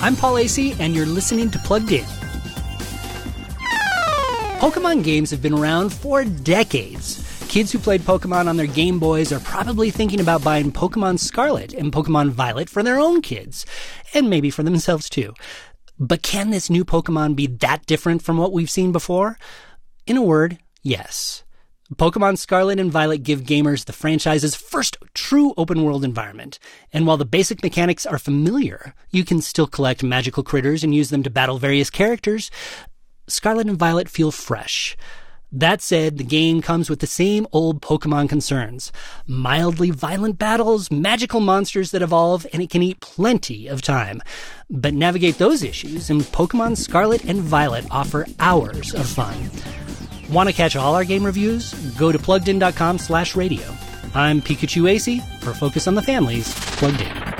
I'm Paul Asay, and you're listening to Plugged In. Pokemon games have been around for decades. Kids who played Pokemon on their Game Boys are probably thinking about buying Pokemon Scarlet and Pokemon Violet for their own kids, and maybe for themselves too. But can this new Pokemon be that different from what we've seen before? In a word, yes. Pokemon Scarlet and Violet give gamers the franchise's first true open world environment. And while the basic mechanics are familiar, you can still collect magical critters and use them to battle various characters. Scarlet and Violet feel fresh. That said, the game comes with the same old Pokemon concerns. Mildly violent battles, magical monsters that evolve, and it can eat plenty of time. But navigate those issues, and Pokemon Scarlet and Violet offer hours of fun. Want to catch all our game reviews? Go to pluggedin.com slash radio. I'm Pikachu Asay for Focus on the Families, Plugged In.